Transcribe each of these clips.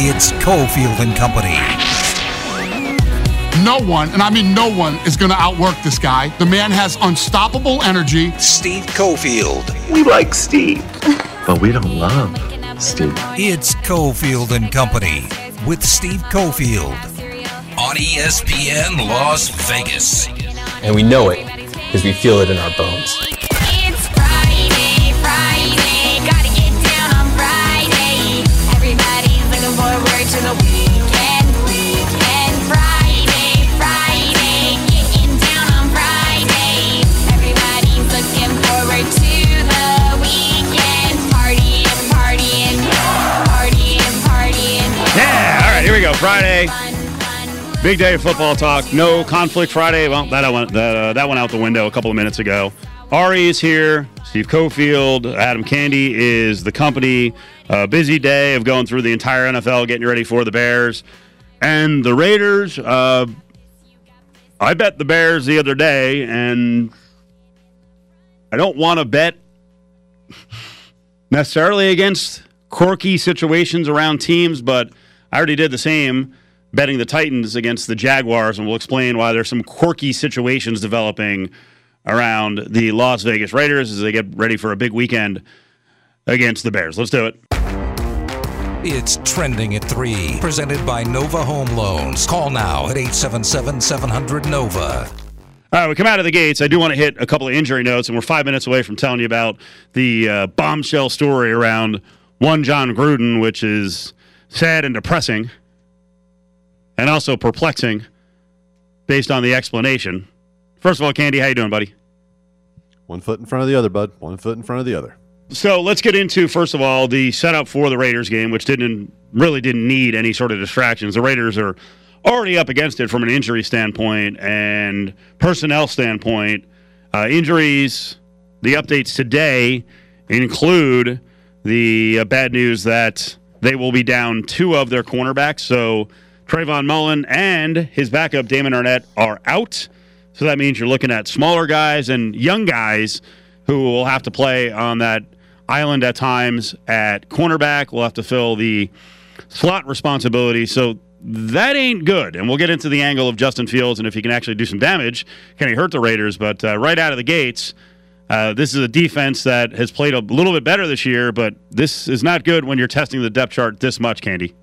It's Cofield and Company. No one, and I mean no one, is going to outwork this guy. The man has unstoppable energy. Steve Cofield. We like Steve, but we don't love Steve. It's Cofield and Company with Steve Cofield on ESPN Las Vegas. And we know it because we feel it in our bones. Friday, big day of football talk. No conflict Friday. Well, that went that, uh, that went out the window a couple of minutes ago. Ari is here. Steve Cofield, Adam Candee is the company. A busy day of going through the entire NFL, getting ready for the Bears and the Raiders. Uh, I bet the Bears the other day, and I don't want to bet necessarily against quirky situations around teams, but I already did the same betting the Titans against the Jaguars, and we'll explain why there's some quirky situations developing around the Las Vegas Raiders as they get ready for a big weekend against the Bears. Let's do it. It's trending at 3, presented by Nova Home Loans. Call now at 877 700 Nova. All right, we come out of the gates. I do want to hit a couple of injury notes, and we're five minutes away from telling you about the uh, bombshell story around one Jon Gruden, which is sad and depressing, and also perplexing, based on the explanation. First of all, Candee, how you doing, buddy? One foot in front of the other, bud. One foot in front of the other. So let's get into first of all the setup for the Raiders game, which didn't really didn't need any sort of distractions. The Raiders are already up against it from an injury standpoint and personnel standpoint. Uh, injuries, the updates today include the uh, bad news that they will be down two of their cornerbacks. So Trayvon Mullen and his backup Damon Arnette are out. So that means you're looking at smaller guys and young guys who will have to play on that island at times at cornerback. We'll have to fill the slot responsibility. So that ain't good. And we'll get into the angle of Justin Fields and if he can actually do some damage. Can he hurt the Raiders? But uh, right out of the gates, uh, this is a defense that has played a little bit better this year, but this is not good when you're testing the depth chart this much, Candee.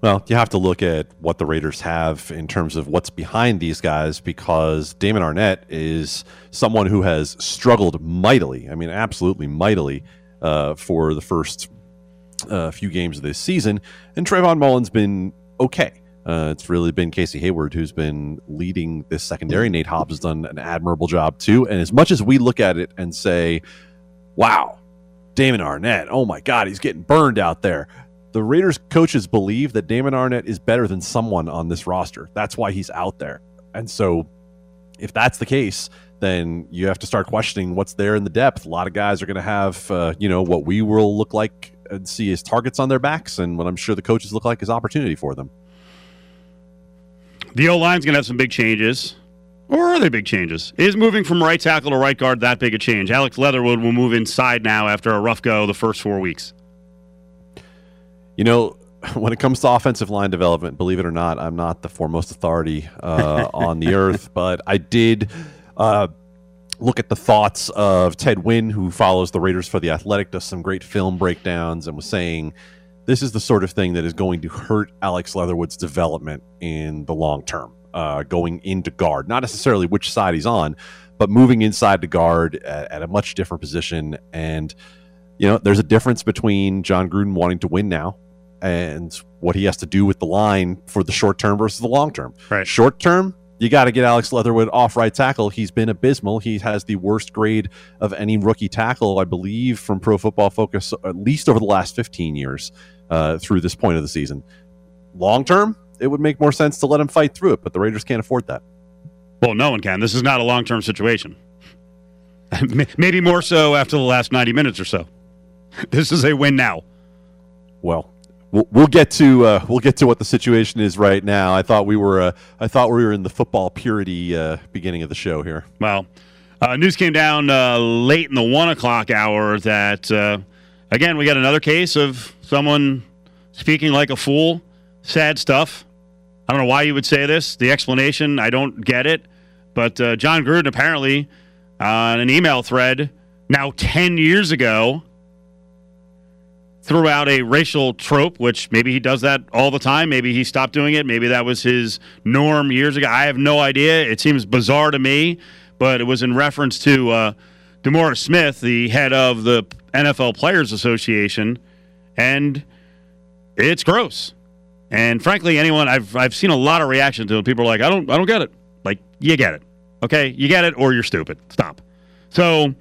Well, you have to look at what the Raiders have in terms of what's behind these guys because Damon Arnette is someone who has struggled mightily. I mean, absolutely mightily uh, for the first uh, few games of this season. And Trayvon Mullen's been okay. Uh, it's really been Casey Hayward who's been leading this secondary. Nate Hobbs has done an admirable job too. And as much as we look at it and say, wow, Damon Arnette, oh my God, he's getting burned out there the Raiders coaches believe that Damon Arnette is better than someone on this roster. That's why he's out there. And so, if that's the case, then you have to start questioning what's there in the depth. A lot of guys are going to have, uh, you know, what we will look like and see as targets on their backs, and what I'm sure the coaches look like is opportunity for them. The O line's going to have some big changes. Or are they big changes? Is moving from right tackle to right guard that big a change? Alex Leatherwood will move inside now after a rough go the first four weeks. You know, when it comes to offensive line development, believe it or not, I'm not the foremost authority uh, on the earth, but I did uh, look at the thoughts of Ted Nguyen, who follows the Raiders for the Athletic, does some great film breakdowns, and was saying this is the sort of thing that is going to hurt Alex Leatherwood's development in the long term, uh, going into guard. Not necessarily which side he's on, but moving inside to guard at, at a much different position. And, you know, there's a difference between Jon Gruden wanting to win now and what he has to do with the line for the short term versus the long term. Right. Short term, you got to get Alex Leatherwood off right tackle. He's been abysmal. He has the worst grade of any rookie tackle, I believe, from Pro Football Focus, at least over the last 15 years uh, through this point of the season. Long term, it would make more sense to let him fight through it, but the Raiders can't afford that. Well, no one can. This is not a long term situation. Maybe more so after the last 90 minutes or so. This is a win now. Well, we'll, get to uh, we'll get to what the situation is right now. I thought we were uh, I thought we were in the football purity uh, beginning of the show here. Well, uh, news came down uh, late in the one o'clock hour that, uh, again, we got another case of someone speaking like a fool. Sad stuff. I don't know why you would say this. The explanation, I don't get it. But uh, Jon Gruden apparently on an email thread now 10 years ago threw out a racial trope, which maybe he does that all the time. Maybe he stopped doing it. Maybe that was his norm years ago. I have no idea. It seems bizarre to me, but it was in reference to uh, DeMaurice Smith, the head of the NFL Players Association, and it's gross. And frankly, anyone I've I've seen a lot of reaction to it. People are like, I don't I don't get it. Like, you get it. Okay? You get it or you're stupid. Stop. So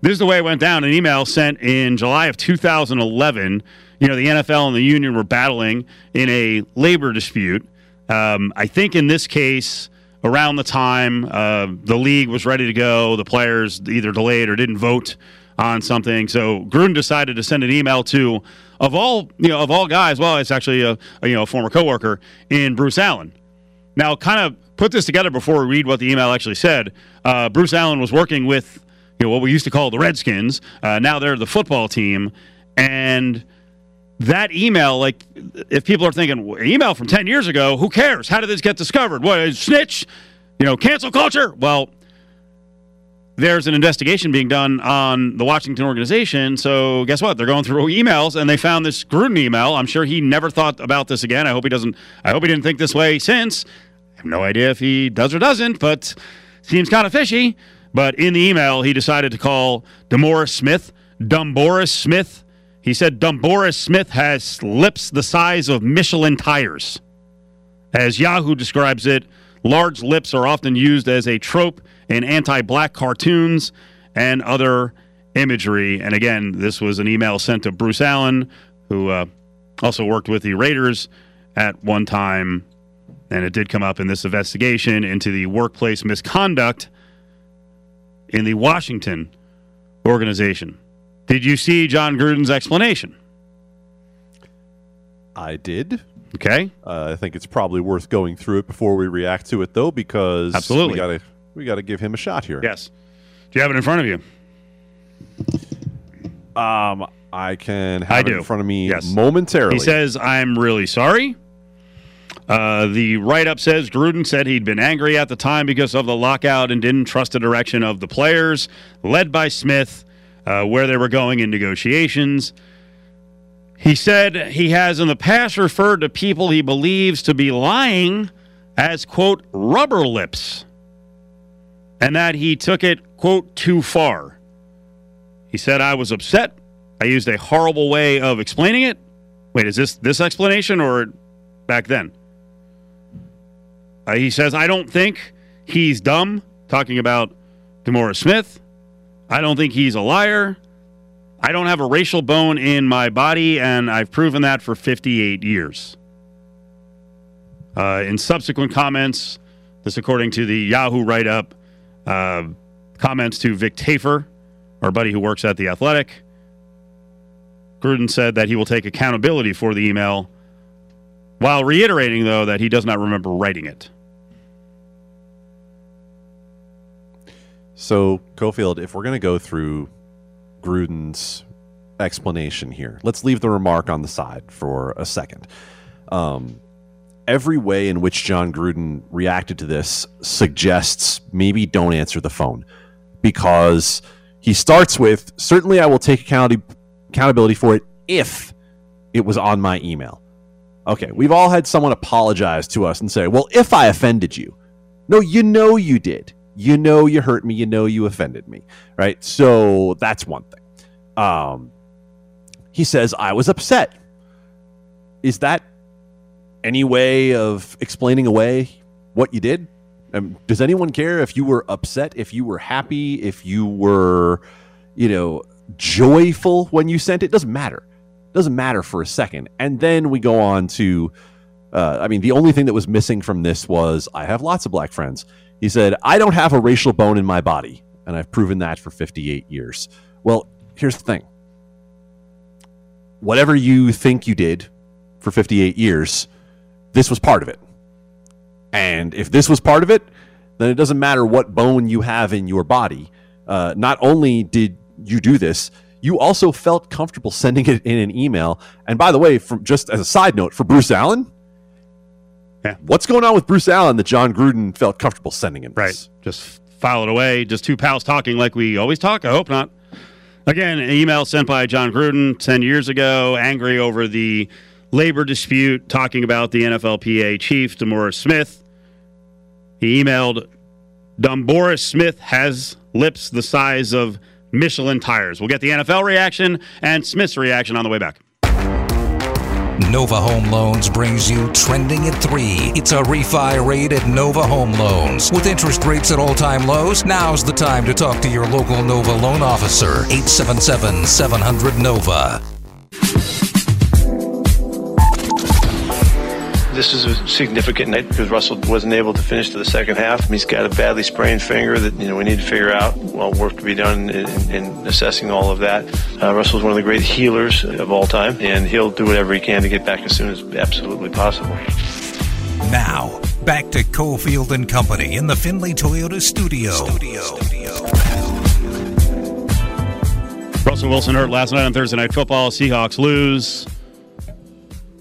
this is the way it went down. An email sent in July of 2011. You know, the NFL and the union were battling in a labor dispute. Um, I think in this case, around the time uh, the league was ready to go, the players either delayed or didn't vote on something. So Gruden decided to send an email to, of all you know, of all guys. Well, it's actually a, a you know a former coworker in Bruce Allen. Now, kind of put this together before we read what the email actually said. Uh, Bruce Allen was working with you know what we used to call the Redskins. Uh, now they're the football team, and that email, like, if people are thinking email from ten years ago, who cares? How did this get discovered? What snitch? You know, cancel culture. Well, there's an investigation being done on the Washington organization. So guess what? They're going through emails and they found this Gruden email. I'm sure he never thought about this again. I hope he doesn't. I hope he didn't think this way since. I have no idea if he does or doesn't, but seems kind of fishy. But in the email, he decided to call DeMaurice Smith Dumboris Smith. He said Dumboris Smith has lips the size of Michelin tires. As Yahoo describes it, large lips are often used as a trope in anti black cartoons and other imagery. And again, this was an email sent to Bruce Allen, who uh, also worked with the Raiders at one time. And it did come up in this investigation into the workplace misconduct in the Washington organization. Did you see Jon Gruden's explanation? I did. Okay. Uh, I think it's probably worth going through it before we react to it, though, because Absolutely. we gotta we gotta give him a shot here. Yes. Do you have it in front of you? Um, I can have I it do. in front of me Yes. momentarily. He says, I'm really sorry. Uh, the write up says Gruden said he'd been angry at the time because of the lockout and didn't trust the direction of the players, led by Smith, uh, where they were going in negotiations. He said he has in the past referred to people he believes to be lying as, quote, rubber lips, and that he took it, quote, too far. He said, I was upset. I used a horrible way of explaining it. Wait, is this this explanation or back then? Uh, he says, I don't think he's dumb, talking about DeMaurice Smith. I don't think he's a liar. I don't have a racial bone in my body, and I've proven that for 58 years. Uh, in subsequent comments, this according to the Yahoo write up, uh, comments to Vic Tafur, our buddy who works at The Athletic. Gruden said that he will take accountability for the email, while reiterating, though, that he does not remember writing it. So, Cofield, if we're going to go through Gruden's explanation here, let's leave the remark on the side for a second. Um, every way in which Jon Gruden reacted to this suggests maybe don't answer the phone because he starts with certainly I will take account- accountability for it if it was on my email. Okay, we've all had someone apologize to us and say, well, if I offended you. No, you know you did. You know you hurt me. You know you offended me. Right? So that's one thing. Um, he says, I was upset. Is that any way of explaining away what you did? Um, does anyone care if you were upset, if you were happy, if you were, you know, joyful when you sent it? Doesn't matter. Doesn't matter for a second. And then we go on to, uh, I mean, the only thing that was missing from this was I have lots of black friends. He said, I don't have a racial bone in my body, and I've proven that for 58 years. Well, here's the thing whatever you think you did for 58 years, this was part of it. And if this was part of it, then it doesn't matter what bone you have in your body. Uh, not only did you do this, you also felt comfortable sending it in an email. And by the way, from just as a side note, for Bruce Allen, Yeah. what's going on with Bruce Allen that Jon Gruden felt comfortable sending him? Right. this? Just file it away. Just two pals talking like we always talk. I hope not. Again, an email sent by Jon Gruden 10 years ago, angry over the labor dispute, talking about the NFLPA chief, DeMaurice Smith. He emailed, Dumboris Smith has lips the size of Michelin tires. We'll get the NFL reaction and Smith's reaction on the way back. Nova Home Loans brings you Trending at 3. It's a refi rate at Nova Home Loans. With interest rates at all time lows, now's the time to talk to your local Nova loan officer. 877 700 Nova. This is a significant night because Russell wasn't able to finish to the second half. He's got a badly sprained finger that you know we need to figure out. Well, work to be done in, in assessing all of that. Uh, Russell's one of the great healers of all time, and he'll do whatever he can to get back as soon as absolutely possible. Now, back to Cofield and Company in the Findlay Toyota studio. Russell Wilson hurt last night on Thursday Night Football. Seahawks lose.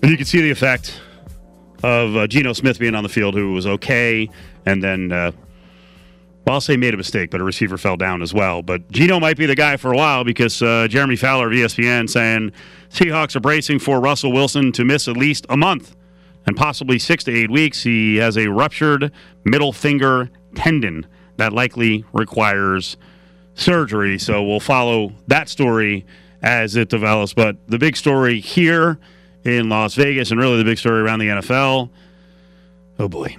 And you can see the effect of uh, Geno Smith being on the field, who was okay. And then, uh, well, I'll say made a mistake, but a receiver fell down as well. But Geno might be the guy for a while because uh, Jeremy Fowler of ESPN saying Seahawks are bracing for Russell Wilson to miss at least a month and possibly six to eight weeks. He has a ruptured middle finger tendon that likely requires surgery. So we'll follow that story as it develops. But the big story here in Las Vegas, and really the big story around the NFL, oh boy,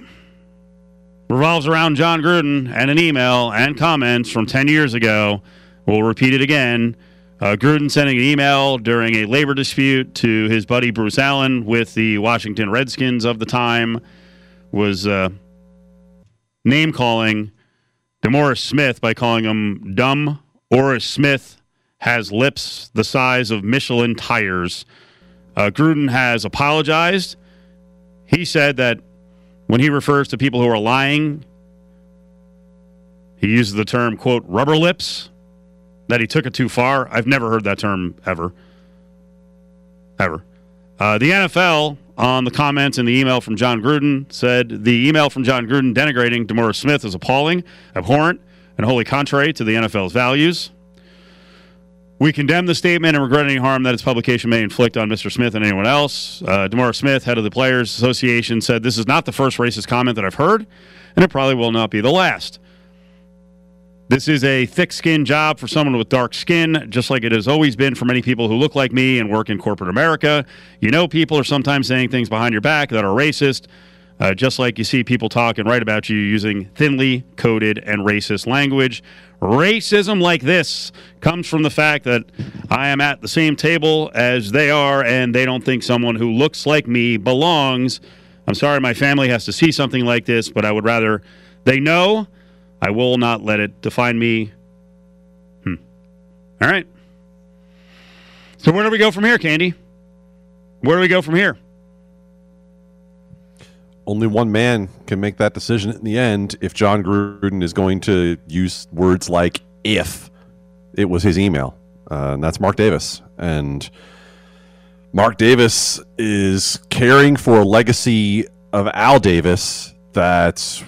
revolves around Jon Gruden and an email and comments from 10 years ago. We'll repeat it again. Uh, Gruden sending an email during a labor dispute to his buddy Bruce Allen with the Washington Redskins of the time was uh, name calling DeMaurice Smith by calling him dumb. Oris Smith has lips the size of Michelin tires. Uh, Gruden has apologized. He said that when he refers to people who are lying, he uses the term, quote, rubber lips, that he took it too far. I've never heard that term ever. Ever. Uh, the NFL, on the comments in the email from Jon Gruden, said the email from Jon Gruden denigrating DeMaurice Smith is appalling, abhorrent, and wholly contrary to the NFL's values. We condemn the statement and regret any harm that its publication may inflict on Mr. Smith and anyone else. Uh, DeMaurice Smith, head of the Players Association, said this is not the first racist comment that I've heard, and it probably will not be the last. This is a thick skinned job for someone with dark skin, just like it has always been for many people who look like me and work in corporate America. You know, people are sometimes saying things behind your back that are racist, uh, just like you see people talk and write about you using thinly coded and racist language. Racism like this comes from the fact that I am at the same table as they are, and they don't think someone who looks like me belongs. I'm sorry my family has to see something like this, but I would rather they know. I will not let it define me. Hmm. All right. So where do we go from here, Candee? Where do we go from here? Only one man can make that decision in the end if Jon Gruden is going to use words like if it was his email. Uh, and that's Mark Davis. And Mark Davis is caring for a legacy of Al Davis that,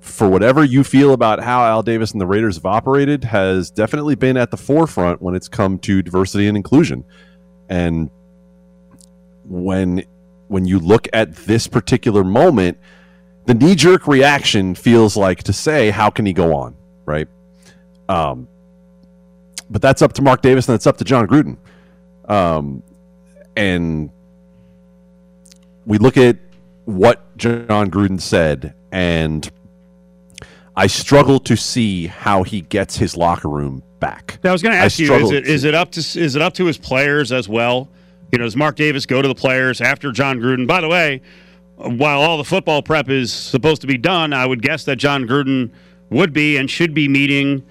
for whatever you feel about how Al Davis and the Raiders have operated, has definitely been at the forefront when it's come to diversity and inclusion. And when when you look at this particular moment, the knee jerk reaction feels like to say, how can he go on? Right. Um, but that's up to Mark Davis and that's up to Jon Gruden. Um, and we look at what Jon Gruden said, and I struggle to see how he gets his locker room back. Now, I was going to I ask you: is it is it up to is it up to his players as well? You know, does Mark Davis go to the players after Jon Gruden? By the way, while all the football prep is supposed to be done, I would guess that Jon Gruden would be and should be meeting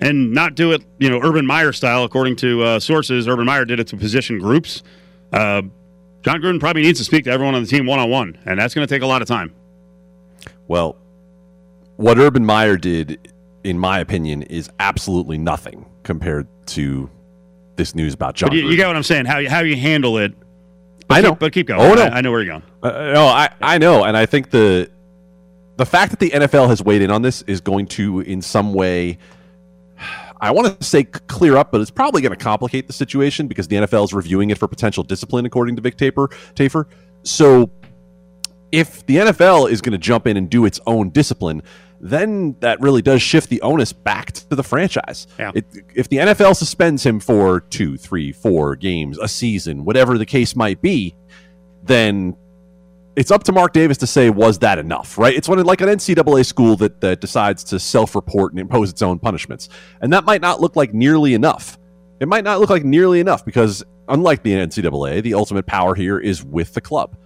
and not do it, you know, Urban Meyer style, according to uh, sources. Urban Meyer did it to position groups. Uh, Jon Gruden probably needs to speak to everyone on the team one on one, and that's going to take a lot of time. Well, what Urban Meyer did, in my opinion, is absolutely nothing compared to this news about John. But you, you get what I'm saying? How you, how you handle it? But I know. keep- but keep going. Oh, no. I, I know where you're going. Uh, no, I, I know, and I think the the fact that the NFL has weighed in on this is going to, in some way, I want to say clear up, but it's probably going to complicate the situation because the NFL is reviewing it for potential discipline, according to Vic Taper. Tafur. So, if the NFL is going to jump in and do its own discipline, then that really does shift the onus back to the franchise. Yeah. It, if the NFL suspends him for two, three, four games, a season, whatever the case might be, then it's up to Mark Davis to say, was that enough, right? It's when like an NCAA school that, that decides to self report and impose its own punishments. And that might not look like nearly enough. It might not look like nearly enough because, unlike the NCAA, the ultimate power here is with the club.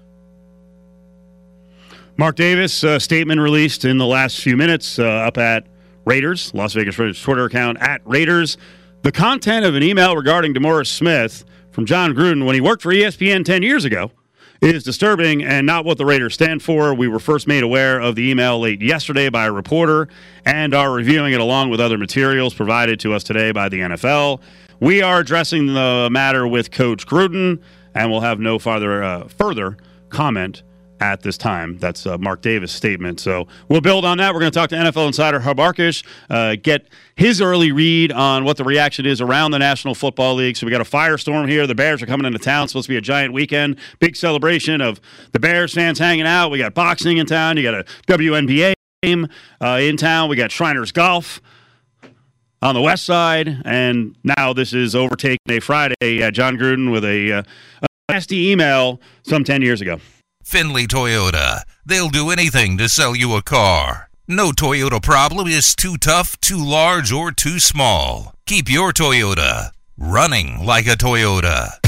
Mark Davis uh, statement released in the last few minutes uh, up at Raiders, Las Vegas Raiders Twitter account at Raiders. The content of an email regarding DeMaurice Smith from Jon Gruden when he worked for ESPN 10 years ago is disturbing and not what the Raiders stand for. We were first made aware of the email late yesterday by a reporter and are reviewing it along with other materials provided to us today by the NFL. We are addressing the matter with Coach Gruden and will have no farther uh, further comment at this time. That's uh, Mark Davis' statement. So we'll build on that. We're going to talk to NFL insider Hub Arkush, uh, get his early read on what the reaction is around the National Football League. So we got a firestorm here. The Bears are coming into town. It's supposed to be a giant weekend, big celebration of the Bears fans hanging out. We got boxing in town. You got a WNBA game uh, in town. We got Shriners Golf on the west side, and now this is overtaking a Friday. Uh, Jon Gruden with a, uh, a nasty email some 10 years ago. Findlay Toyota. They'll do anything to sell you a car. No Toyota problem is too tough, too large, or too small. Keep your Toyota running like a Toyota.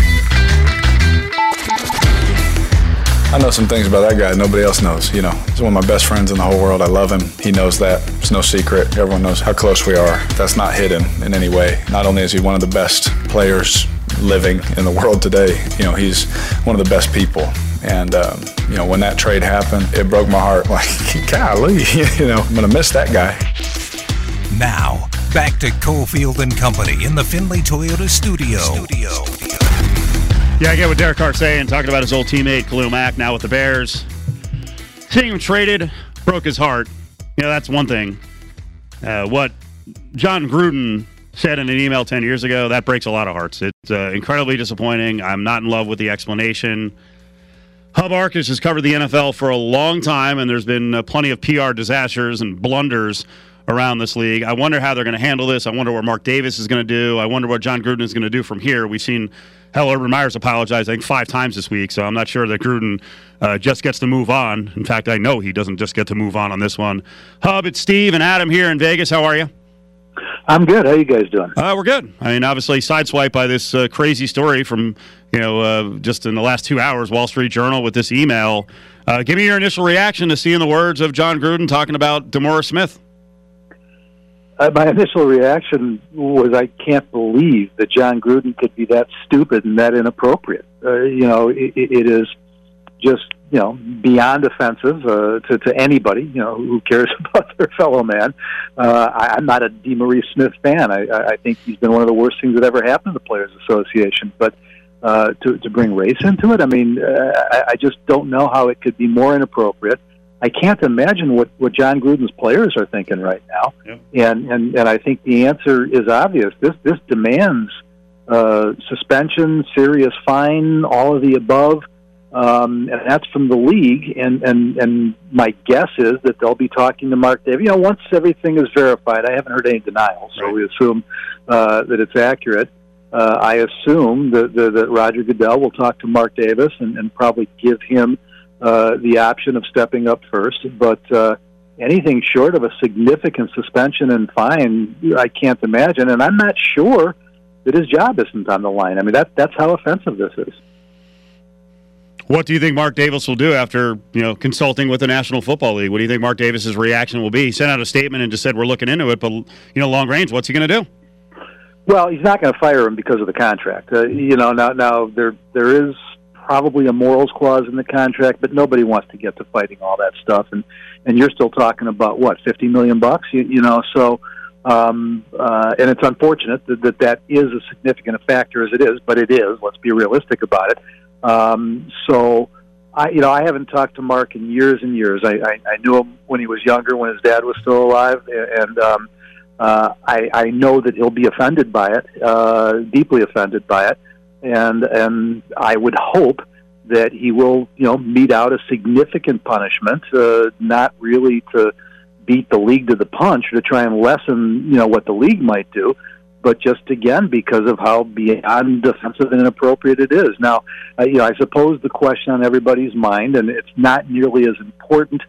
I know some things about that guy nobody else knows. You know, he's one of my best friends in the whole world. I love him. He knows that. It's no secret. Everyone knows how close we are. That's not hidden in any way. Not only is he one of the best players living in the world today, you know, he's one of the best people. And, um, you know, when that trade happened, it broke my heart. Like, golly, you know, I'm going to miss that guy. Now, back to Cofield and Company in the Findlay Toyota studio. Studio. Yeah, I get what Derek Carr's saying, talking about his old teammate Khalil Mack now with the Bears. Seeing him traded broke his heart. You know, that's one thing. Uh, what Jon Gruden said in an email 10 years ago, that breaks a lot of hearts. It's uh, incredibly disappointing. I'm not in love with the explanation. Hub Arkush has covered the NFL for a long time, and there's been uh, plenty of PR disasters and blunders around this league. I wonder how they're going to handle this. I wonder what Mark Davis is going to do. I wonder what Jon Gruden is going to do from here. We've seen hell, Urban Meyer's apologize, I think, five times this week, so I'm not sure that Gruden uh, just gets to move on. In fact, I know he doesn't just get to move on on this one. Hub, it's Steve and Adam here in Vegas. How are you? I'm good. How you guys doing? Uh, we're good. I mean, obviously, sideswiped by this uh, crazy story from you know uh, just in the last two hours, Wall Street Journal with this email. Uh, give me your initial reaction to seeing the words of Jon Gruden talking about DeMaurice Smith. Uh, my initial reaction was, I can't believe that Jon Gruden could be that stupid and that inappropriate. Uh, you know, it, it is just you know beyond offensive uh, to to anybody you know who cares about their fellow man. Uh, I, I'm not a DeMaurice Smith fan. I, I think he's been one of the worst things that ever happened to the Players Association. But uh, to to bring race into it, I mean, uh, I, I just don't know how it could be more inappropriate. I can't imagine what, what Jon Gruden's players are thinking right now, Yep. and, and and I think the answer is obvious. This this demands uh, suspension, serious fine, all of the above, um, and that's from the league. And, and and my guess is that they'll be talking to Mark Davis. You know, once everything is verified, I haven't heard any denial, so we assume uh, that it's accurate. Uh, I assume that, that, that Roger Goodell will talk to Mark Davis and, and probably give him uh, the option of stepping up first. But uh, anything short of a significant suspension and fine, I can't imagine. And I'm not sure that his job isn't on the line. I mean, that that's how offensive this is. What do you think Mark Davis will do after you know consulting with the National Football League? What do you think Mark Davis's reaction will be? He sent out a statement and just said we're looking into it, but you know, long range, what's he going to do? Well, he's not going to fire him because of the contract. Uh, you know, now now there there is probably a morals clause in the contract, but nobody wants to get to fighting all that stuff. And and you're still talking about what fifty million bucks, you, you know. So Um, uh, and it's unfortunate that, that that is as significant a factor as it is, but it is. Let's be realistic about it. Um, so, I, you know, I haven't talked to Mark in years and years. I, I, I knew him when he was younger, when his dad was still alive, and um, uh, I, I know that he'll be offended by it, uh, deeply offended by it, and and I would hope that he will, you know, mete out a significant punishment, uh, not really to beat the league to the punch or to try and lessen, you know, what the league might do, but just again because of how beyond defensive and inappropriate it is. Now, uh, you know, I suppose the question on everybody's mind, and it's not nearly as important,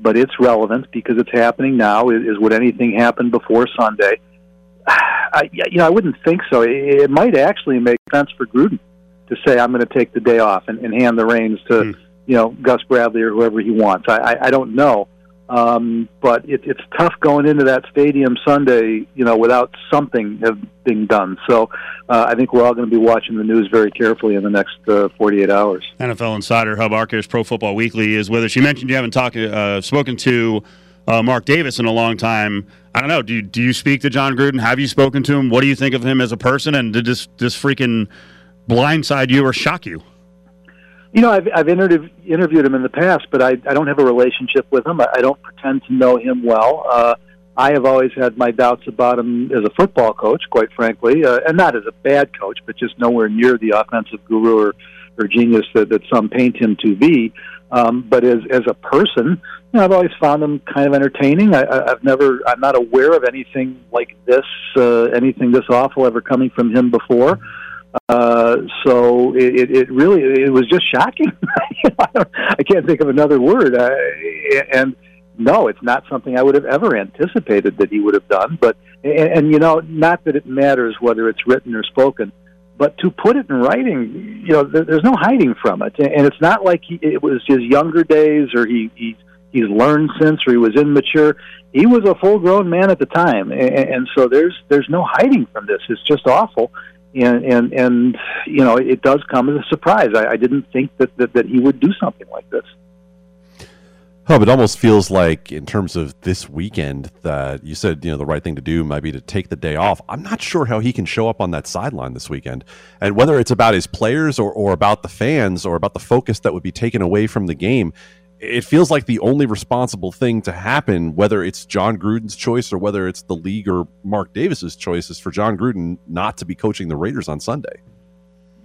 but it's relevant because it's happening now. Is, is would anything happen before Sunday? I, you know, I wouldn't think so. It, it might actually make sense for Gruden to say, "I'm going to take the day off and, and hand the reins to, Hmm. you know, Gus Bradley or whoever he wants." I, I, I don't know. Um, but it, it's tough going into that stadium Sunday, you know, without something have being done. So uh, I think we're all going to be watching the news very carefully in the next uh, 48 hours. NFL insider Hub Arkush, Pro Football Weekly, is with us. You mentioned you haven't talked, uh, spoken to uh, Mark Davis in a long time. I don't know. Do you, do you speak to Jon Gruden? Have you spoken to him? What do you think of him as a person? And did this this freaking blindside you or shock you? You know, I've, I've interviewed interviewed him in the past, but I, I don't have a relationship with him. I, I don't pretend to know him well. Uh, I have always had my doubts about him as a football coach, quite frankly, uh, and not as a bad coach, but just nowhere near the offensive guru or, or genius that, that some paint him to be. Um, but as as a person, you know, I've always found him kind of entertaining. I, I, I've never, I'm not aware of anything like this, uh, anything this awful ever coming from him before. Uh, so it, it, really it was just shocking. I, I can't think of another word. Uh, and no, it's not something I would have ever anticipated that he would have done. But and, and you know, not that it matters whether it's written or spoken, but to put it in writing, you know, there, there's no hiding from it. And it's not like he, it was his younger days or he he he's learned since or he was immature. He was a full grown man at the time, and, and so there's there's no hiding from this. It's just awful and and and you know it does come as a surprise. I, I didn't think that, that that he would do something like this. Hub, it almost feels like in terms of this weekend that you said, you know, the right thing to do might be to take the day off. I'm not sure how he can show up on that sideline this weekend. And whether it's about his players or, or about the fans or about the focus that would be taken away from the game, it feels like the only responsible thing to happen, whether it's Jon Gruden's choice or whether it's the league or Mark Davis's choice, is for Jon Gruden not to be coaching the Raiders on Sunday.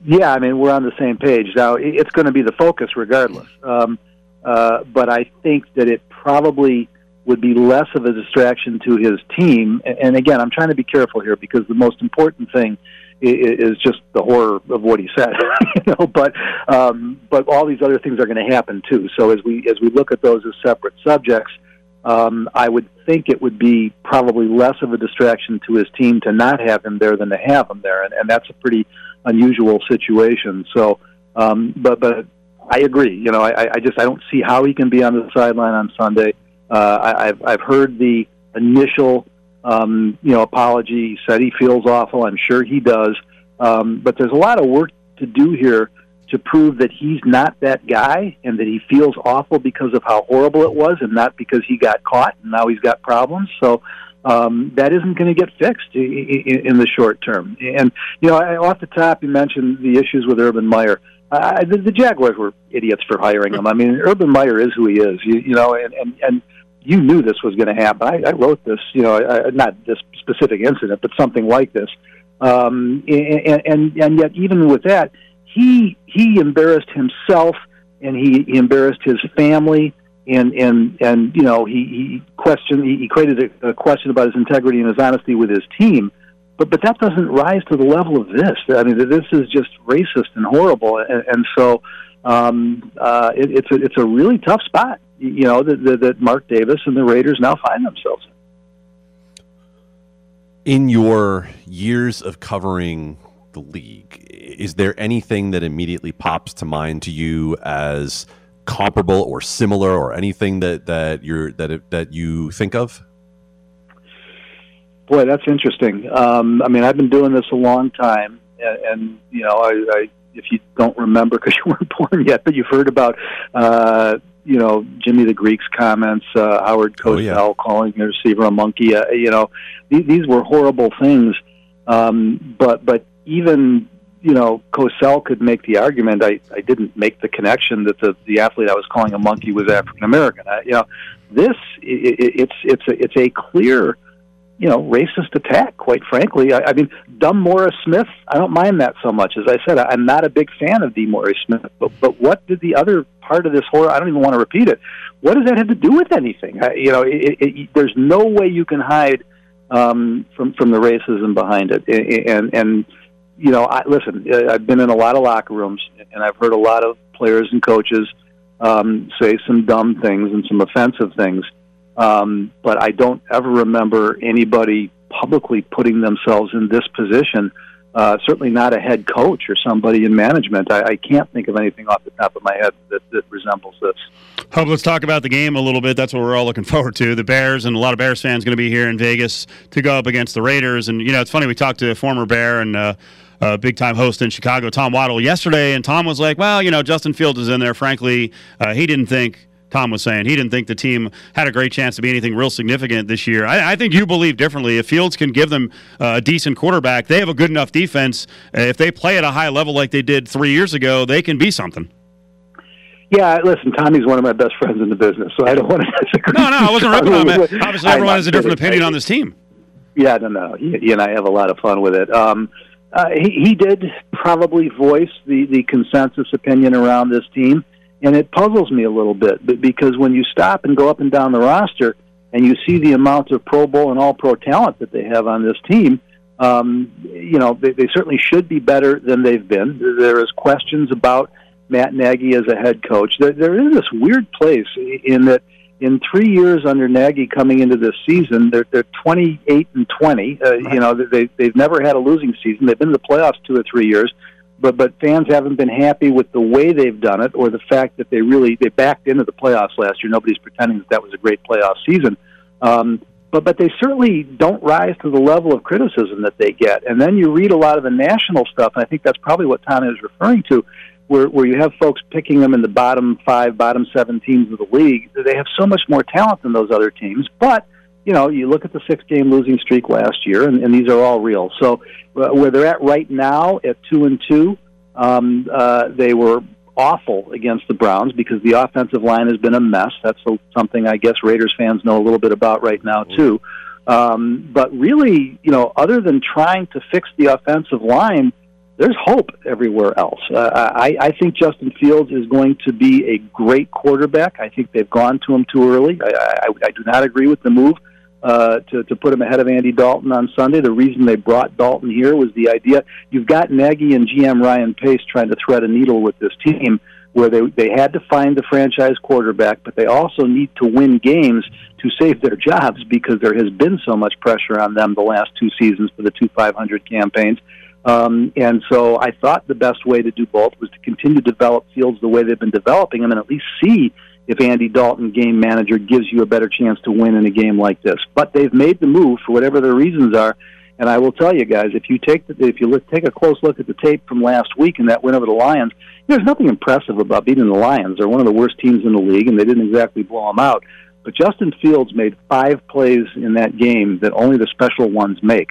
Yeah, I mean we're on the same page now. It's going to be the focus regardless. Um, uh, but I think that it probably would be less of a distraction to his team. And again, I'm trying to be careful here because the most important thing is just the horror of what he said. you know, but um, but all these other things are going to happen too. So as we as we look at those as separate subjects, um, I would think it would be probably less of a distraction to his team to not have him there than to have him there, and, and that's a pretty unusual situation. So, um, but but I agree. You know, I, I just I don't see how he can be on the sideline on Sunday. Uh, I, I've I've heard the initial um, you know apology. He said he feels awful. I'm sure he does. Um, but there's a lot of work to do here to prove that he's not that guy and that he feels awful because of how horrible it was and not because he got caught and now he's got problems. So um, that isn't going to get fixed in the short term. And you know, off the top, you mentioned the issues with Urban Meyer. Uh, the, the Jaguars were idiots for hiring him. I mean, Urban Meyer is who he is. You, you know, and and and you knew this was going to happen. I, I wrote this. You know, I, not this specific incident, but something like this. Um, and, and and yet, even with that, he he embarrassed himself, and he, he embarrassed his family, and and and you know, he, he questioned. He, he created a, a question about his integrity and his honesty with his team. But but that doesn't rise to the level of this. I mean, this is just racist and horrible, and, and so um, uh, it, it's a it's a really tough spot. You know that, that that Mark Davis and the Raiders now find themselves. in. In your years of covering the league, is there anything that immediately pops to mind to you as comparable or similar, or anything that that you're that that you think of? Boy, that's interesting. Um, I mean, I've been doing this a long time, and, and you know, I, I if you don't remember because you weren't born yet, but you've heard about, uh, you know, Jimmy the Greek's comments, uh, Howard Oh, Cosell yeah. calling your receiver a monkey. Uh, you know, these, these were horrible things. Um, but but even you know, Cosell could make the argument. I, I didn't make the connection that the, the athlete I was calling a monkey was African American. I- You know, this i i it's it's a, it's a clear you know, racist attack, quite frankly. I, I mean, dumb Morris Smith, I don't mind that so much. As I said, I, I'm not a big fan of DeMaurice Smith, but, but what did the other part of this horror, I don't even want to repeat it, what does that have to do with anything? I, you know, it, it, there's no way you can hide um, from, from the racism behind it. A- And, and you know, I, listen, uh, I've been in a lot of locker rooms, and I've heard a lot of players and coaches um, say some dumb things and some offensive things um, but I don't ever remember anybody publicly putting themselves in this position. Uh, certainly not a head coach or somebody in management. I, I can't think of anything off the top of my head that, that resembles this. Hub, let's talk about the game a little bit. That's what we're all looking forward to. The Bears and a lot of Bears fans going to be here in Vegas to go up against the Raiders. And, you know, it's funny, we talked to a former Bear and uh, a big time host in Chicago, Tom Waddle, yesterday, and Tom was like, well, you know, Justin Fields is in there. Frankly, uh, he didn't think. Tom was saying he didn't think the team had a great chance to be anything real significant this year. I, I think you believe differently. If Fields can give them uh, a decent quarterback, they have a good enough defense. If they play at a high level like they did three years ago, they can be something. Yeah, listen, Tommy's one of my best friends in the business, so I don't want to disagree. No, no, I wasn't ripping on it. Obviously, everyone has a different opinion on this team. Yeah, no, no. He, he and I have a lot of fun with it. Um, uh, he, he did probably voice the, the consensus opinion around this team, and it puzzles me a little bit. But because when you stop and go up and down the roster, and you see the amount of Pro Bowl and All Pro talent that they have on this team, um, you know they, they certainly should be better than they've been. There is questions about Matt Nagy as a head coach. There, there is this weird place in that in three years under Nagy coming into this season, they're they're 28 and 20. Uh, You know, they they've never had a losing season. They've been in the playoffs two or three years, but but fans haven't been happy with the way they've done it or the fact that they really they backed into the playoffs last year. Nobody's pretending that that was a great playoff season. Um, but but they certainly don't rise to the level of criticism that they get. And then you read a lot of the national stuff, and I think that's probably what Tom is referring to, where where you have folks picking them in the bottom five, bottom seven teams of the league. They have so much more talent than those other teams, but you know, you look at the six-game losing streak last year, and, and these are all real. So, uh, where they're at right now, at two and two, um, uh, they were awful against the Browns because the offensive line has been a mess. That's a, something I guess Raiders fans know a little bit about right now too. Um, but really, you know, other than trying to fix the offensive line, there's hope everywhere else. Uh, I, I think Justin Fields is going to be a great quarterback. I think they've gone to him too early. I, I, I do not agree with the move uh, to, to put him ahead of Andy Dalton on Sunday. The reason they brought Dalton here was the idea you've got Nagy and GM Ryan Pace trying to thread a needle with this team where they, they had to find the franchise quarterback, but they also need to win games to save their jobs because there has been so much pressure on them the last two seasons for the two 500 campaigns. Um, and so I thought the best way to do both was to continue to develop Fields the way they've been developing them and at least see if Andy Dalton, game manager, gives you a better chance to win in a game like this. But they've made the move for whatever their reasons are. And I will tell you guys, if you take the, if you look, take a close look at the tape from last week and that win over the Lions, there's nothing impressive about beating the Lions. They're one of the worst teams in the league, and they didn't exactly blow them out. But Justin Fields made five plays in that game that only the special ones make.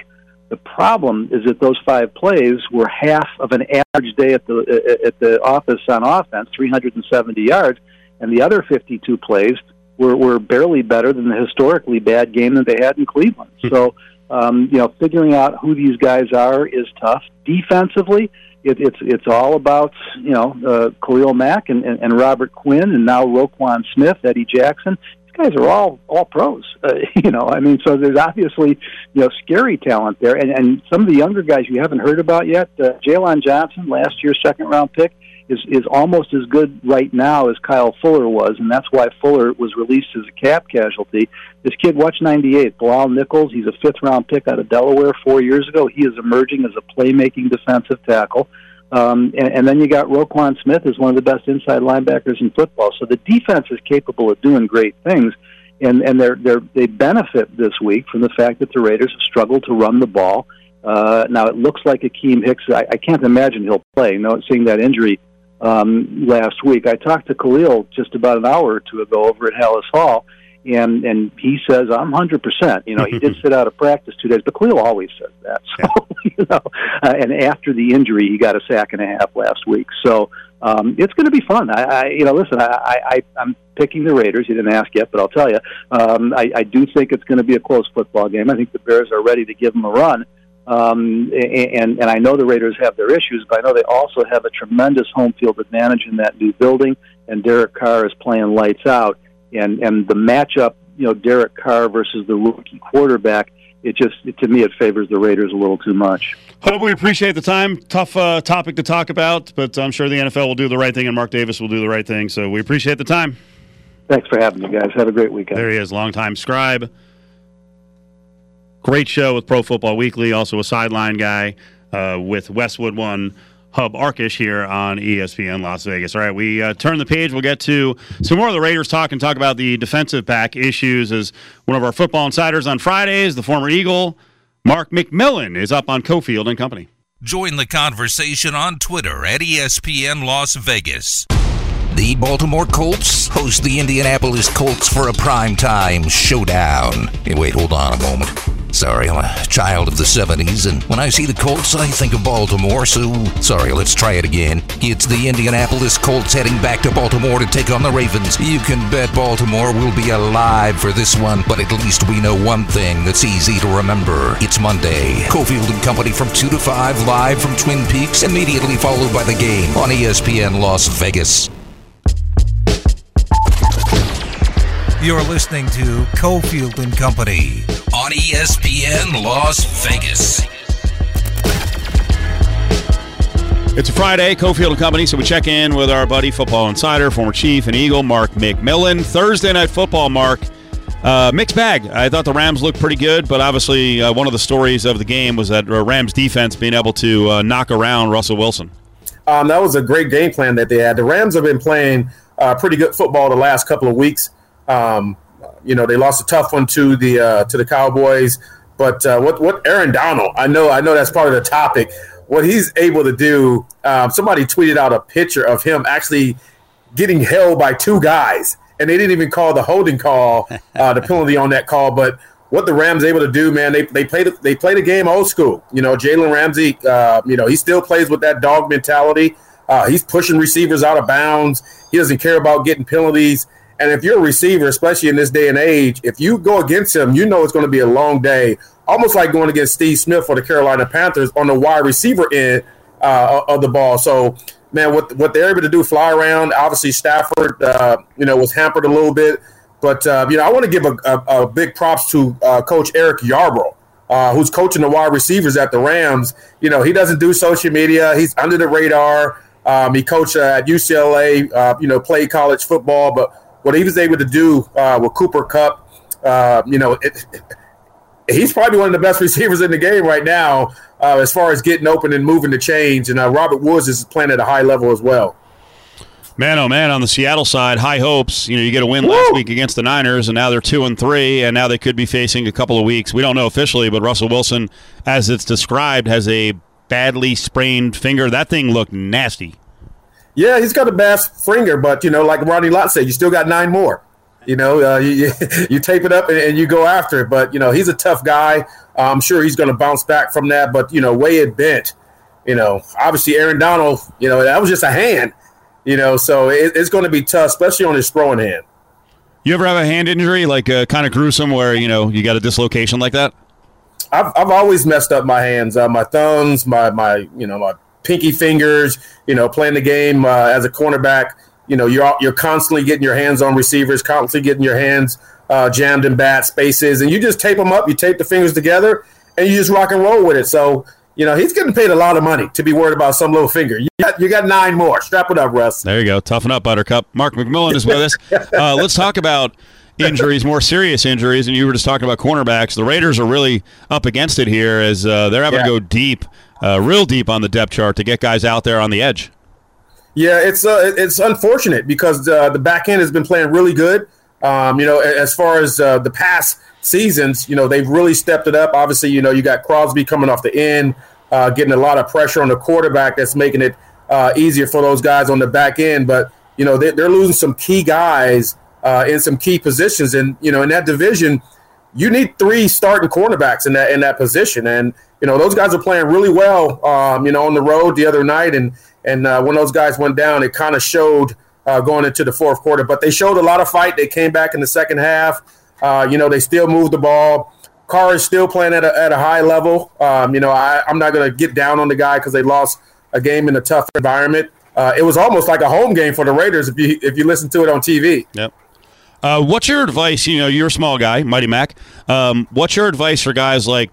The problem is that those five plays were half of an average day at the at the office on offense, 370 yards, and the other 52 plays were, were barely better than the historically bad game that they had in Cleveland. So, um, you know, figuring out who these guys are is tough. Defensively, it, it's it's all about you know uh, Khalil Mack and, and, and Robert Quinn, and now Roquan Smith, Eddie Jackson. These guys are all all pros. Uh, you know, I mean, so there's obviously you know scary talent there, and and some of the younger guys you haven't heard about yet. Uh, Jaylon Johnson, last year's second round pick, is is almost as good right now as Kyle Fuller was, and that's why Fuller was released as a cap casualty. This kid, watch '98, Bilal Nichols. He's a fifth round pick out of Delaware four years ago. He is emerging as a playmaking defensive tackle. Um, and, and then you got Roquan Smith as one of the best inside linebackers in football. So the defense is capable of doing great things, and and they're, they're they benefit this week from the fact that the Raiders have struggled to run the ball. Uh, now it looks like Akiem Hicks. I, I can't imagine he'll play. You know, seeing that injury um, last week, I talked to Khalil just about an hour or two ago over at Halas Hall, and and he says I'm hundred percent. You know, he did sit out of practice two days, but Khalil always says that. So you know, uh, and after the injury, he got a sack and a half last week. So um, it's going to be fun. I, I you know, listen, I, I, I I'm picking the Raiders. You didn't ask yet, but I'll tell you, um, I, I do think it's going to be a close football game. I think the Bears are ready to give them a run. Um, and and I know the Raiders have their issues, but I know they also have a tremendous home field advantage in that new building. And Derek Carr is playing lights out. And and the matchup, you know, Derek Carr versus the rookie quarterback, it just to me it favors the Raiders a little too much. Hope we appreciate the time. Tough uh, topic to talk about, but I'm sure the NFL will do the right thing and Mark Davis will do the right thing. So we appreciate the time. Thanks for having me, guys. Have a great weekend. There he is, longtime scribe. Great show with Pro Football Weekly, also a sideline guy uh, with Westwood One Hub Arkush here on ESPN Las Vegas. All right, we uh, turn the page. We'll get to some more of the Raiders talk and talk about the defensive back issues as one of our football insiders on Fridays, the former Eagle, Mark McMillian, is up on Cofield and Company. Join the conversation on Twitter at ESPN Las Vegas. The Baltimore Colts host the Indianapolis Colts for a primetime showdown. Hey, wait, hold on a moment. Sorry, I'm a child of the 70s, and when I see the Colts, I think of Baltimore, so sorry, let's try it again. It's the Indianapolis Colts heading back to Baltimore to take on the Ravens. You can bet Baltimore will be alive for this one, but at least we know one thing that's easy to remember. It's Monday. Cofield and Company from 2 to 5, live from Twin Peaks, immediately followed by the game on ESPN Las Vegas. You're listening to Cofield and Company on ESPN Las Vegas. It's a Friday, Cofield and Company, so we check in with our buddy, football insider, former Chief and Eagle, Mark McMillian. Thursday night football, Mark. Uh, mixed bag. I thought the Rams looked pretty good, but obviously uh, one of the stories of the game was that uh, Rams defense being able to uh, knock around Russell Wilson. Um, that was a great game plan that they had. The Rams have been playing uh, pretty good football the last couple of weeks. Um, you know, they lost a tough one to the uh, to the Cowboys, but uh, what what Aaron Donald? I know I know that's part of the topic. What he's able to do. Um, somebody tweeted out a picture of him actually getting held by two guys, and they didn't even call the holding call, uh, the penalty on that call. But what the Rams able to do, man, they they play the, they play the game old school. You know, Jalen Ramsey, uh, you know, he still plays with that dog mentality. Uh, he's pushing receivers out of bounds. He doesn't care about getting penalties. And if you're a receiver, especially in this day and age, if you go against him, you know it's going to be a long day. Almost like going against Steve Smith for the Carolina Panthers on the wide receiver end uh, of the ball. So, man, what what they're able to do, fly around. Obviously, Stafford, uh, you know, was hampered a little bit. But uh, you know, I want to give a, a, a, big props to uh, Coach Eric Yarbrough, uh, who's coaching the wide receivers at the Rams. You know, he doesn't do social media. He's under the radar. Um, he coached at UCLA. you know, played college football, but what he was able to do uh, with Cooper Kupp, uh, you know, it, he's probably one of the best receivers in the game right now uh, as far as getting open and moving the chains. And Robert Woods is playing at a high level as well. Man, oh man, on the Seattle side, high hopes. You know, you get a win Woo! last week against the Niners, and now they're two and three, and now they could be facing a couple of weeks. We don't know officially, but Russell Wilson, as it's described, has a badly sprained finger. That thing looked nasty. Yeah, he's got a bad finger, but you know, like Ronnie Lott said, you still got nine more. You know, uh, you, you tape it up and, and, you go after it. But you know, he's a tough guy. I'm sure he's going to bounce back from that. But you know, way it bent. You know, obviously Aaron Donald. You know, that was just a hand. You know, so it, it's going to be tough, especially on his throwing hand. You ever have a hand injury like uh, kind of gruesome, where you know you got a dislocation like that? I've I've always messed up my hands, uh, my thumbs, my my you know my pinky fingers, you know, playing the game uh, as a cornerback. You know, you're you're constantly getting your hands on receivers, constantly getting your hands uh, jammed in bad spaces, and you just tape them up. You tape the fingers together, and you just rock and roll with it. So, you know, he's getting paid a lot of money to be worried about some little finger. You got, you got nine more. Strap it up, Russ. There you go. Toughen up, Buttercup. Mark McMillian is with us. Uh, let's talk about injuries, more serious injuries, and you were just talking about cornerbacks. The Raiders are really up against it here as uh, they're having yeah. to go deep uh, real deep on the depth chart to get guys out there on the edge. Yeah, it's uh, it's unfortunate because uh, the back end has been playing really good. Um, you know, as far as uh, the past seasons, you know, they've really stepped it up. Obviously, you know, you got Crosby coming off the end, uh, getting a lot of pressure on the quarterback. That's making it uh, easier for those guys on the back end. But you know, they, they're losing some key guys uh, in some key positions, and you know, in that division, you need three starting cornerbacks in that in that position, and you know, those guys are playing really well. Um, you know, on the road the other night, and and uh, when those guys went down, it kind of showed uh, going into the fourth quarter. But they showed a lot of fight. They came back in the second half. Uh, you know, they still moved the ball. Carr is still playing at a, at a high level. Um, you know, I, I'm not going to get down on the guy because they lost a game in a tough environment. Uh, it was almost like a home game for the Raiders if you if you listen to it on TV. Yep. Uh, what's your advice? You know, you're a small guy, Mighty Mac. Um, what's your advice for guys like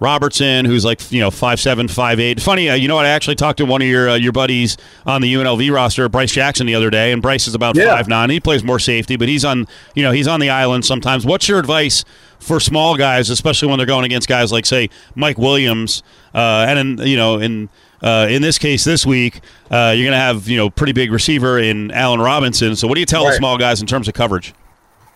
Robertson, who's like you know five seven, five eight. Funny, uh, you know what? I actually talked to one of your uh, your buddies on the UNLV roster, Bryce Jackson, the other day, and Bryce is about Yeah. five nine. He plays more safety, but he's on you know he's on the island sometimes. What's your advice for small guys, especially when they're going against guys like say Mike Williams, uh, and in, you know in uh, in this case this week uh, you're going to have you know pretty big receiver in Allen Robinson. So what do you tell the small guys in terms of coverage?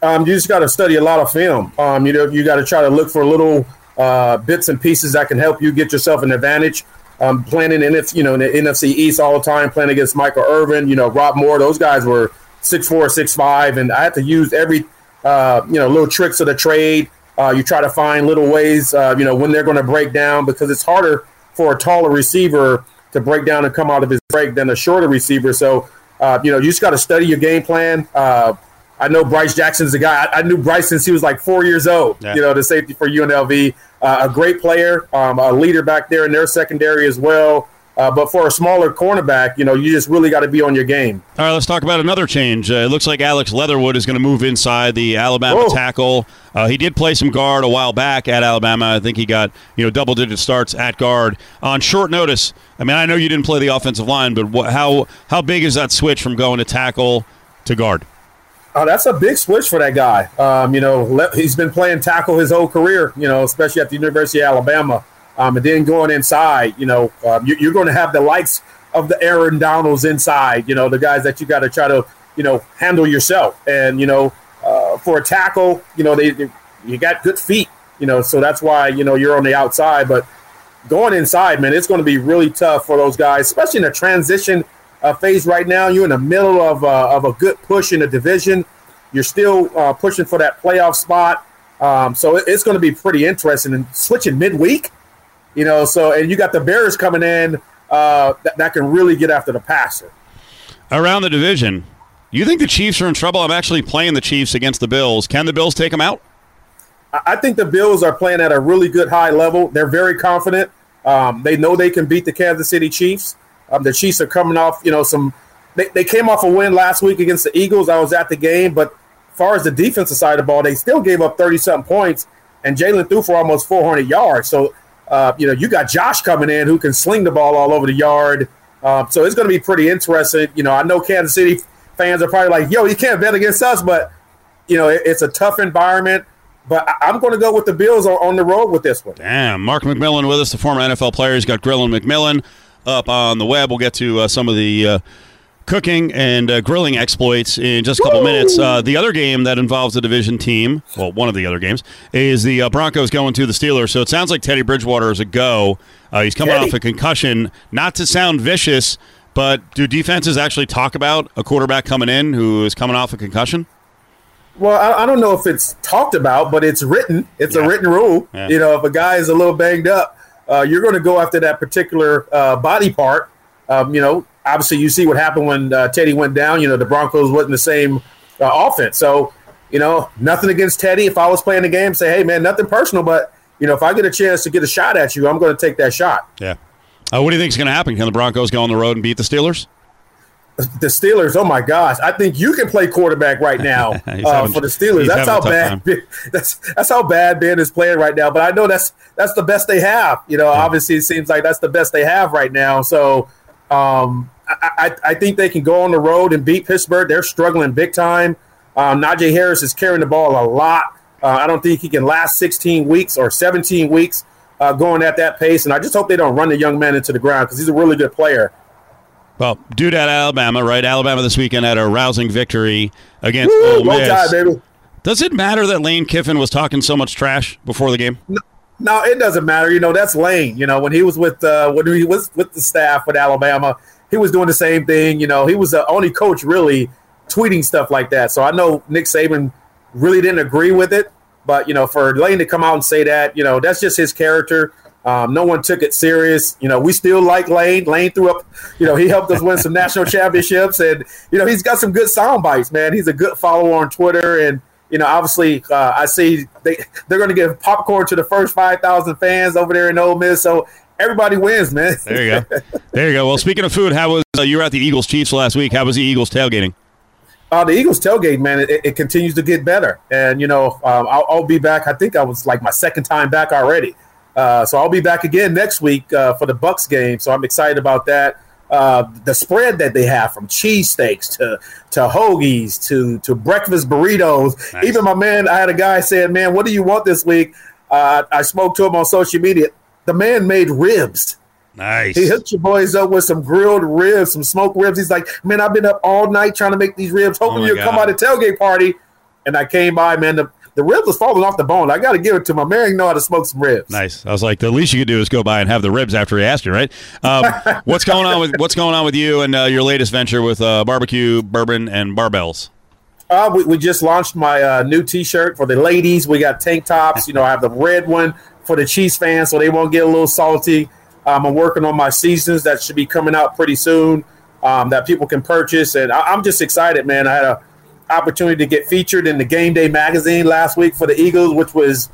Um, you just got to study a lot of film. Um, you know, you got to try to look for little uh, bits and pieces that can help you get yourself an advantage. Um, playing in NFC, you know, in the NFC East all the time, playing against Michael Irvin, you know, Rob Moore, those guys were six four, six five, and I had to use every, uh, you know, little tricks of the trade. Uh, you try to find little ways, uh, you know, when they're going to break down because it's harder for a taller receiver to break down and come out of his break than a shorter receiver. So, uh, you know, you just got to study your game plan. I know Bryce Jackson's the guy. I, I knew Bryce since he was like four years old. Yeah. You know, the safety for UNLV, uh, a great player, um, a leader back there in their secondary as well. Uh, but for a smaller cornerback, you know, you just really got to be on your game. All right, let's talk about another change. Uh, it looks like Alex Leatherwood is going to move inside the Alabama Whoa. tackle. Uh, he did play some guard a while back at Alabama. I think he got you know double digit starts at guard on short notice. I mean, I know you didn't play the offensive line, but what, how how big is that switch from going to tackle to guard? Oh, that's a big switch for that guy. Um, you know, le- he's been playing tackle his whole career. You know, especially at the University of Alabama, um, and then going inside. You know, um, you, you're going to have the likes of the Aaron Donalds inside. You know, the guys that you got to try to you know handle yourself. And you know, uh, for a tackle, you know, they, they you got good feet. You know, so that's why you know you're on the outside, but going inside, man, it's going to be really tough for those guys, especially in a transition uh, phase right now. You're in the middle of, uh, of a good push in the division. You're still uh, pushing for that playoff spot. Um, so it- it's going to be pretty interesting. And switching midweek, you know, so, and you got the Bears coming in uh, that, that can really get after the passer. Around the division, you think the Chiefs are in trouble? I'm actually playing the Chiefs against the Bills. Can the Bills take them out? I I think the Bills are playing at a really good high level. They're very confident. Um, they know they can beat the Kansas City Chiefs. Um, the Chiefs are coming off, you know, some. They, they came off a win last week against the Eagles. I was at the game, but as far as the defensive side of the ball, they still gave up thirty something points, and Jalen threw for almost four hundred yards. So, uh, you know, you got Josh coming in who can sling the ball all over the yard. Um, so it's going to be pretty interesting. You know, I know Kansas City fans are probably like, "Yo, you can't bet against us," but you know, it, it's a tough environment. But I'm going to go with the Bills on, on the road with this one. Damn, Mark McMillian with us, the former NFL player. He's got Grilla McMillian up on the web. We'll get to uh, some of the uh, cooking and uh, grilling exploits in just a couple minutes. Uh, the other game that involves the division team, well, one of the other games, is the uh, Broncos going to the Steelers. So it sounds like Teddy Bridgewater is a go. Uh, he's coming Teddy. off a concussion. Not to sound vicious, but do defenses actually talk about a quarterback coming in who is coming off a concussion? Well, I, I don't know if it's talked about, but it's written. It's Yeah. a written rule. Yeah. You know, if a guy is a little banged up, uh, you're going to go after that particular uh, body part. Um, you know, obviously, you see what happened when uh, Teddy went down. You know, the Broncos wasn't the same uh, offense. So, you know, nothing against Teddy. If I was playing the game, say, hey, man, nothing personal, but you know, if I get a chance to get a shot at you, I'm going to take that shot. Yeah. Uh, what do you think is going to happen? Can the Broncos go on the road and beat the Steelers? The Steelers. Oh my gosh, I think you can play quarterback right now uh, having- for the Steelers. That's how bad Ben, that's that's how bad Ben is playing right now. But I know that's that's the best they have. You know, obviously it seems like that's the best they have right now. So um, I, I, I think they can go on the road and beat Pittsburgh. They're struggling big time. Um, Najee Harris is carrying the ball a lot. Uh, I don't think he can last 16 weeks or 17 weeks uh, going at that pace. And I just hope they don't run the young man into the ground because he's a really good player. Well, dude at Alabama, right? Alabama this weekend had a rousing victory against Woo, Ole Miss. tide, baby. Does it matter that Lane Kiffin was talking so much trash before the game? No, it doesn't matter. You know, that's Lane. You know, when he was with uh, when he was with the staff with Alabama, he was doing the same thing. You know, he was the only coach really tweeting stuff like that. So I know Nick Saban really didn't agree with it, but you know, for Lane to come out and say that, you know, that's just his character. Um, no one took it serious. You know, we still like Lane. Lane threw up, you know, he helped us win some national championships, and you know, he's got some good sound bites, man. He's a good follower on Twitter, and you know, obviously, uh, I see they they're going to give popcorn to the first five thousand fans over there in Ole Miss. So everybody wins, man. There you go. There you go. Well, speaking of food, how was uh, you were at the Eagles Chiefs last week? How was the Eagles tailgating? Uh, the Eagles tailgate, man, it, it continues to get better, and you know, um, I'll, I'll be back. I think I was like my second time back already. Uh, so I'll be back again next week uh, for the Bucs game. So I'm excited about that. Uh, the spread that they have from cheesesteaks to to hoagies to to breakfast burritos. Nice. Even my man, I had a guy saying, "Man, what do you want this week?" Uh, I spoke to him on social media. The man made ribs. Nice. He hooked your boys up with some grilled ribs, some smoked ribs. He's like, "Man, I've been up all night trying to make these ribs, hoping Oh you'll come God. by the tailgate party." And I came by, man. The, the ribs was falling off the bone. I got to give it to my man. Know how to smoke some ribs. Nice. I was like, the least you could do is go by and have the ribs after he asked you, right? Um, what's going on with what's going on with you and uh, your latest venture with uh, barbecue, bourbon, and barbells? Uh, we, we just launched my uh, new T-shirt for the ladies. We got tank tops. You know, I have the red one for the Chiefs fans, so they won't get a little salty. Um, I'm working on my seasons that should be coming out pretty soon um, that people can purchase, and I, I'm just excited, man. I had a opportunity to get featured in the Game Day magazine last week for the Eagles, which was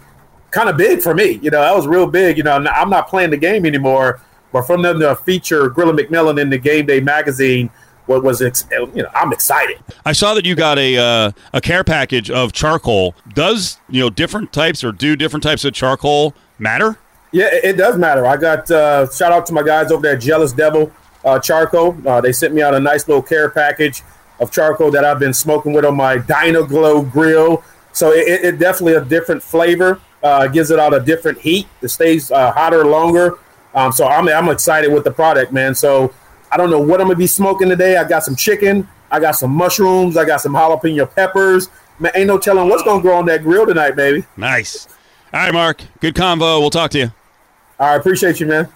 kind of big for me. You know, that was real big. You know, I'm not playing the game anymore, but from them to feature Grilla McMillian in the Game Day magazine, what was ex- you know, I'm excited. I saw that you got a uh, a care package of charcoal. Does you know different types or do different types of charcoal matter? Yeah, it, it does matter. I got uh, shout out to my guys over there, Jealous Devil uh, Charcoal. Uh, they sent me out a nice little care package of charcoal that I've been smoking with on my Dino Glow grill. So it, it- it definitely a different flavor. Uh, gives it out a different heat. It stays uh, hotter longer. Um, so I'm I'm excited with the product, man. So I don't know what I'm gonna be smoking today. I got some chicken. I got some mushrooms. I got some jalapeno peppers. Man, ain't no telling what's gonna grow on that grill tonight, baby. Nice. All right, Mark. Good convo. We'll talk to you. I appreciate you, man.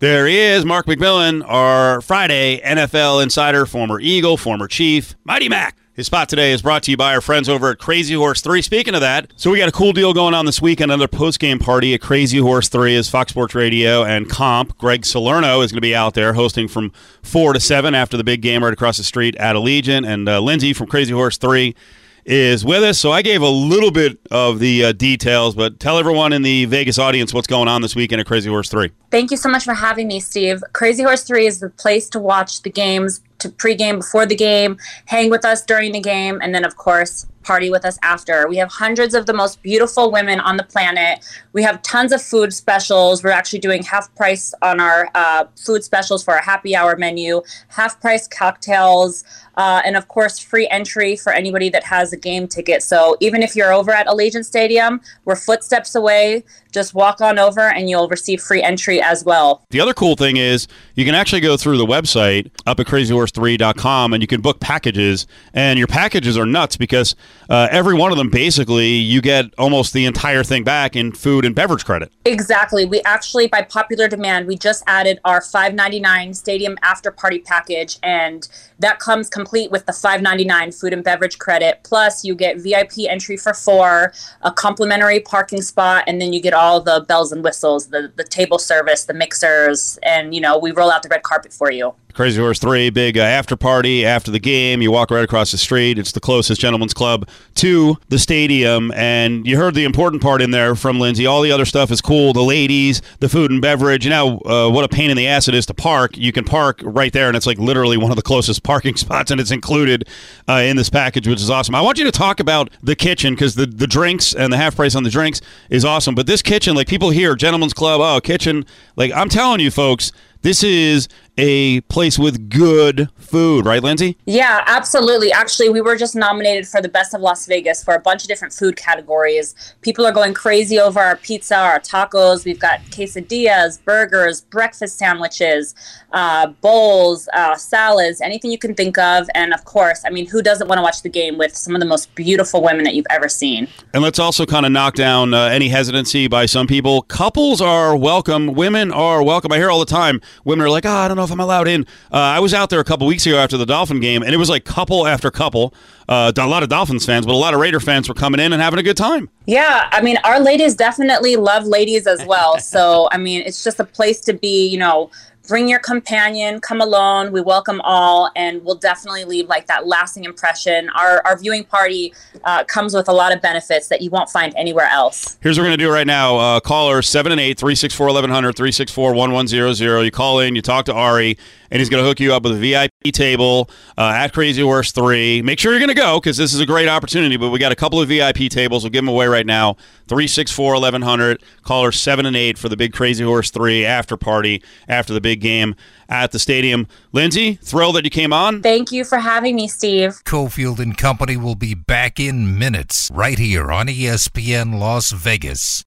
There he is, Mark McMillian, our Friday NFL insider, former Eagle, former Chief, Mighty Mac. His spot today is brought to you by our friends over at Crazy Horse 3. Speaking of that, so we got a cool deal going on this week. Another post-game party at Crazy Horse 3 is Fox Sports Radio and Comp. Greg Salerno is going to be out there hosting from 4 to 7 after the big game right across the street at Allegiant. And uh, Lindsay from Crazy Horse 3 is with us. So I gave a little bit of the uh, details, but tell everyone in the Vegas audience what's going on this weekend at Crazy Horse 3. Thank you so much for having me, Steve. Crazy Horse 3 is the place to watch the games, to pregame before the game, hang with us during the game, and then, of course, party with us after. We have hundreds of the most beautiful women on the planet. We have tons of food specials. We're actually doing half price on our uh, food specials for our happy hour menu, half price cocktails, uh, and of course, free entry for anybody that has a game ticket. So even if you're over at Allegiant Stadium, we're footsteps away. Just walk on over and you'll receive free entry as well. The other cool thing is you can actually go through the website up at crazyhorse3.com and you can book packages. And your packages are nuts because uh, every one of them, basically, you get almost the entire thing back in food and beverage credit. Exactly. We actually, by popular demand, we just added our 5.99 stadium after party package, and that comes complete with the 5.99 food and beverage credit. Plus, you get VIP entry for four, a complimentary parking spot, and then you get all the bells and whistles, the the table service, the mixers, and you know we roll out the red carpet for you. Crazy Horse 3, big uh, after party after the game. You walk right across the street. It's the closest gentlemen's club to the stadium. And you heard the important part in there from Lindsay. All the other stuff is cool the ladies, the food and beverage. You know, uh, what a pain in the ass it is to park. You can park right there, and it's like literally one of the closest parking spots, and it's included uh, in this package, which is awesome. I want you to talk about the kitchen because the, the drinks and the half price on the drinks is awesome. But this kitchen, like people here, Gentlemen's club, oh, kitchen, like I'm telling you, folks. This is a place with good food, right, Lindsay? Yeah, absolutely. Actually, we were just nominated for the Best of Las Vegas for a bunch of different food categories. People are going crazy over our pizza, our tacos. We've got quesadillas, burgers, breakfast sandwiches, uh, bowls, uh, salads, anything you can think of. And of course, I mean, who doesn't want to watch the game with some of the most beautiful women that you've ever seen? And let's also kind of knock down uh, any hesitancy by some people. Couples are welcome. Women are welcome. I hear all the time women are like, oh, I don't know if I'm allowed in. Uh, I was out there a couple weeks ago after the Dolphin game, and it was like couple after couple. Uh, a lot of Dolphins fans, but a lot of Raider fans were coming in and having a good time. Yeah, I mean, our ladies definitely love ladies as well. so, I mean, it's just a place to be, you know, bring your companion, come alone. We welcome all, and we'll definitely leave like that lasting impression. Our, our viewing party uh, comes with a lot of benefits that you won't find anywhere else. Here's what we're going to do right now. Uh, caller 7 and 8 364 1100 364 1100. You call in, you talk to Ari, and he's going to hook you up with a VIP table uh, at Crazy Horse 3. Make sure you're going to go because this is a great opportunity, but we got a couple of VIP tables. We'll give them away right now 364 1100. Caller 7 and 8 for the big Crazy Horse 3 after party after the big game at the stadium. Lindsay, thrilled that you came on. Thank you for having me, Steve. Cofield and Company will be back in minutes right here on ESPN Las Vegas.